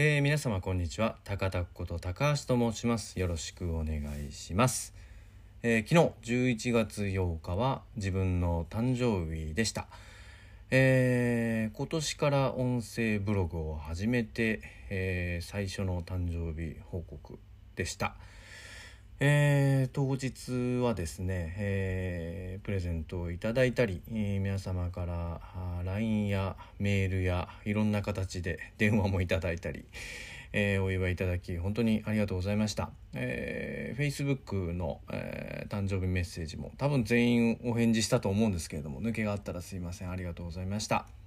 えー、皆様こんにちは。高田こと高橋と申します。よろしくお願いします、えー、昨日11月8日は自分の誕生日でした、えー、今年から音声ブログを始めて、え最初の誕生日報告でした。えー、当日はですね、えー、プレゼントをいただいたり、えー、皆様から LINE やメールやいろんな形で電話もいただいたり、えお祝いいただき本当にありがとうございました、え Facebook の、え誕生日メッセージも多分全員お返事したと思うんですけれども抜けがあったらすいません。ありがとうございました。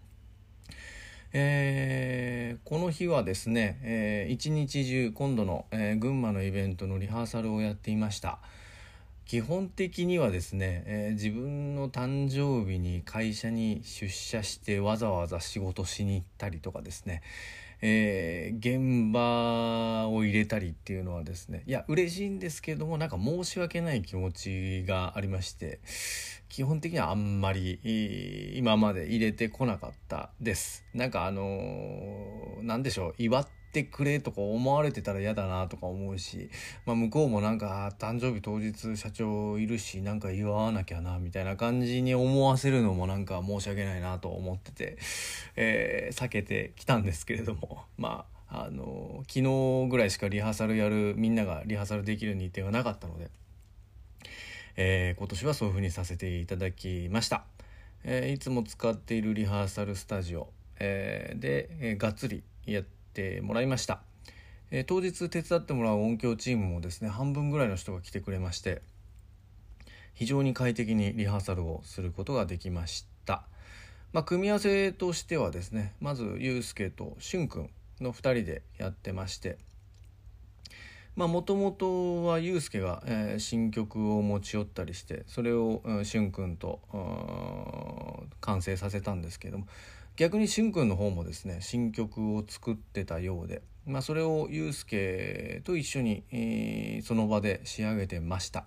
えー、この日はですね、えー、一日中今度の、えー、群馬のイベントのリハーサルをやっていました。基本的にはですね、えー、自分の誕生日に会社に出社してわざわざ仕事しに行ったりとかですね、えー、現場を入れたりっていうのはですねいや嬉しいんですけどもなんか申し訳ない気持ちがありまして基本的にはあんまり今まで入れてこなかったです。なんかあのー、なんでしょう祝っってくれとか思われてたら嫌だなとか思うし、まあ、向こうもなんか誕生日当日社長いるしなんか祝わなきゃなみたいな感じに思わせるのもなんか申し訳ないなと思ってて、えー、避けてきたんですけれども まああの昨日ぐらいしかリハーサルやるみんながリハーサルできる日程がなかったので、えー、今年はそういう風にさせていただきました。えー、いつも使っているリハーサルスタジオ、えー、で、え、がっつりやってってもらいました、えー、当日手伝ってもらう音響チームもですね半分ぐらいの人が来てくれまして非常に快適にリハーサルをすることができました。まあ、組み合わせとしてはですねまずゆうすけとしゅんくんの2人でやってましてもともとはゆうすけが、えー、新曲を持ち寄ったりしてそれを、しゅんくんと完成させたんですけども逆にしゅんくんの方もですね新曲を作ってたようで、まあ、それをゆうすけと一緒に、えー、その場で仕上げてました。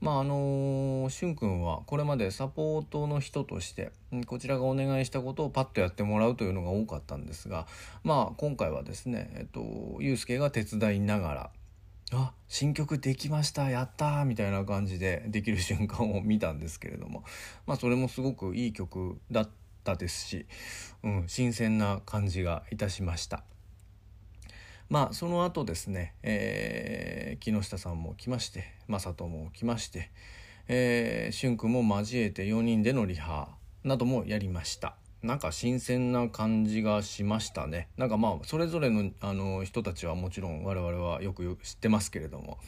まああのしゅんくんはこれまでサポートの人としてこちらがお願いしたことをパッとやってもらうというのが多かったんですがまあ今回はですね、えっと、ゆうすけが手伝いながらあ新曲できましたやったみたいな感じでできる瞬間を見たんですけれどもまあそれもすごくいい曲だったですし、うん、新鮮な感じがいたしました。まあその後ですね、えー、木下さんも来まして正人も来まして、えー、俊君も交えて4人でのリハなどもやりましたなんか新鮮な感じがしましたねなんかまあそれぞれのあの人たちはもちろん我々はよく知ってますけれども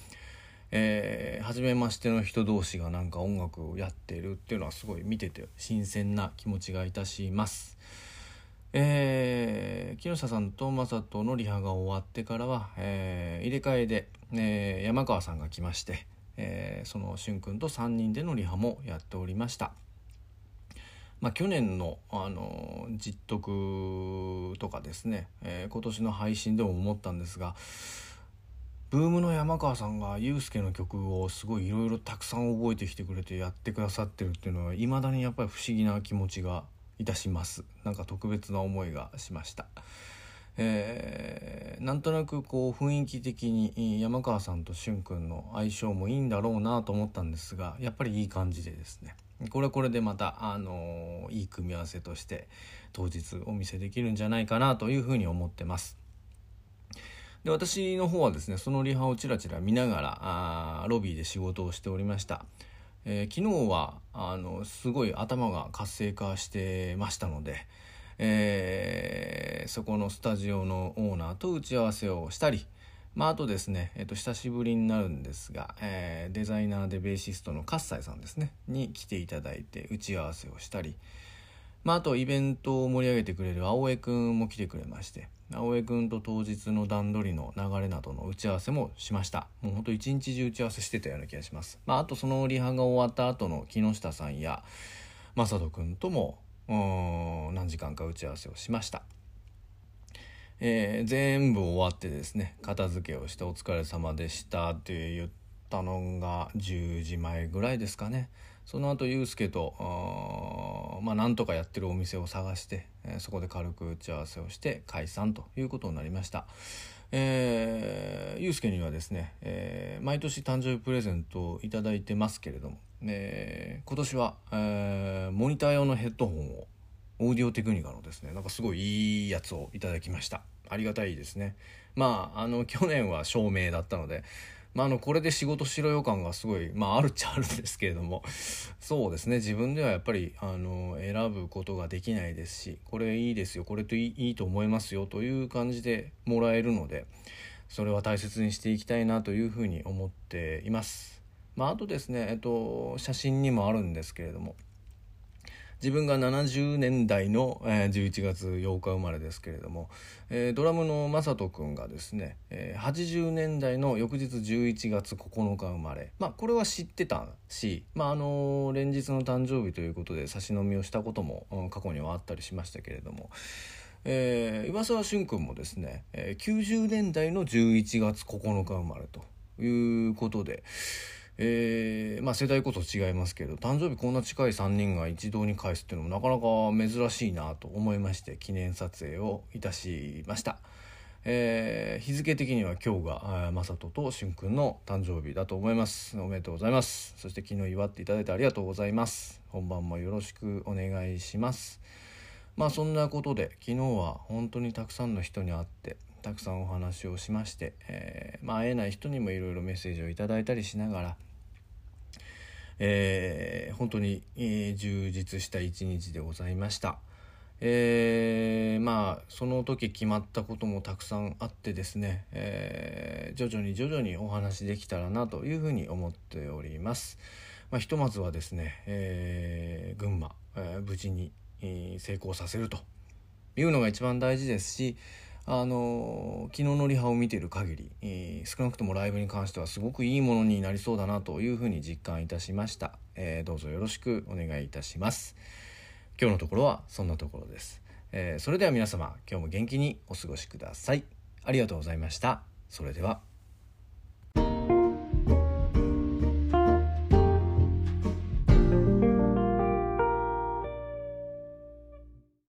えー、初めましての人同士がなんか音楽をやってるっていうのはすごい見てて新鮮な気持ちがいたします。えー、木下さんと正人のリハが終わってからは、えー、入れ替えで、えー、山川さんが来まして、えー、そのしゅんくんと3人でのリハもやっておりました。まあ、去年の、あの実得とかですね、えー、今年の配信でも思ったんですがブームの山川さんがユースケの曲をすごいいろいろたくさん覚えてきてくれてやってくださってるっていうのはいまだにやっぱり不思議な気持ちがいたしますなんか特別な思いがしました。えー、なんとなくこう雰囲気的に山川さんとしゅんくんの相性もいいんだろうなと思ったんですがやっぱりいい感じでですねこれはこれでまた、あのー、いい組み合わせとして当日お見せできるんじゃないかなというふうに思ってます。で私の方はですねそのリハをちらちら見ながらあロビーで仕事をしておりました、えー、昨日はあのすごい頭が活性化してましたので、えー、そこのスタジオのオーナーと打ち合わせをしたりまあ、あとですね、えっと、久しぶりになるんですが、えー、デザイナーでベーシストの葛西さんですねに来ていただいて打ち合わせをしたり、まあ、あとイベントを盛り上げてくれる青江くんも来てくれまして青江くんと当日の段取りの流れなどの打ち合わせもしました。もうほんと一日中打ち合わせしてたような気がします、まあ、あとそのリハが終わった後の木下さんや正人くんとも何時間か打ち合わせをしました。えー、全部終わってですね片付けをして「お疲れ様でした」って言ってたのが10時前ぐらいですかねその後ユうスケとまあ、なんとかやってるお店を探して、えー、そこで軽く打ち合わせをして解散ということになりました。えー、ゆうすけにはですね、えー、毎年誕生日プレゼントを頂いてますけれども、えー、今年は、えー、モニター用のヘッドホンをオーディオテクニカのですねなんかすごいいいやつをいただきましたありがたいですねまああの去年は照明だったのでまあ、あのこれで仕事しろよ感がすごい、まあ、あるっちゃあるんですけれども。そうですね。自分ではやっぱりあの選ぶことができないですしこれいいですよ。これといいと思いますよという感じでもらえるのでそれは大切にしていきたいなというふうに思っています。まあ、あとですね、えっと、写真にもあるんですけれども。自分が70年代の、えー、11月8日生まれですけれども、えー、ドラムの正人君がですね、えー、80年代の翌日11月9日生まれまあこれは知ってたし、まああの連日の誕生日ということで差し飲みをしたことも、うん、過去にはあったりしましたけれども。えー、岩沢俊君もですね、えー、90年代の11月9日生まれということで、えー、まあ世代こそ違いますけど誕生日こんな近い3人が一堂に会すっていうのもなかなか珍しいなと思いまして記念撮影をいたしました。えー、日付的には今日が正人としゅんくんの誕生日だと思います。おめでとうございます。そして昨日祝っていただいてありがとうございます。本番もよろしくお願いします。まあそんなことで昨日は本当にたくさんの人に会ってたくさんお話をしまして、えー、まあ、会えない人にもいろいろメッセージをいただいたりしながらえー、本当に、えー、充実した一日でございました。えー、まあその時決まったこともたくさんあってですね、えー、徐々に徐々にお話できたらなというふうに思っております。まあ、ひとまずはですね、えー、群馬、えー、無事に、えー、成功させるというのが一番大事ですし、あの昨日のリハを見ている限り、えー、少なくともライブに関してはすごくいいものになりそうだなというふうに実感いたしました、えー、どうぞよろしくお願いいたします。今日のところはそんなところです、えー、それでは皆様今日も元気にお過ごしください。ありがとうございました。それでは。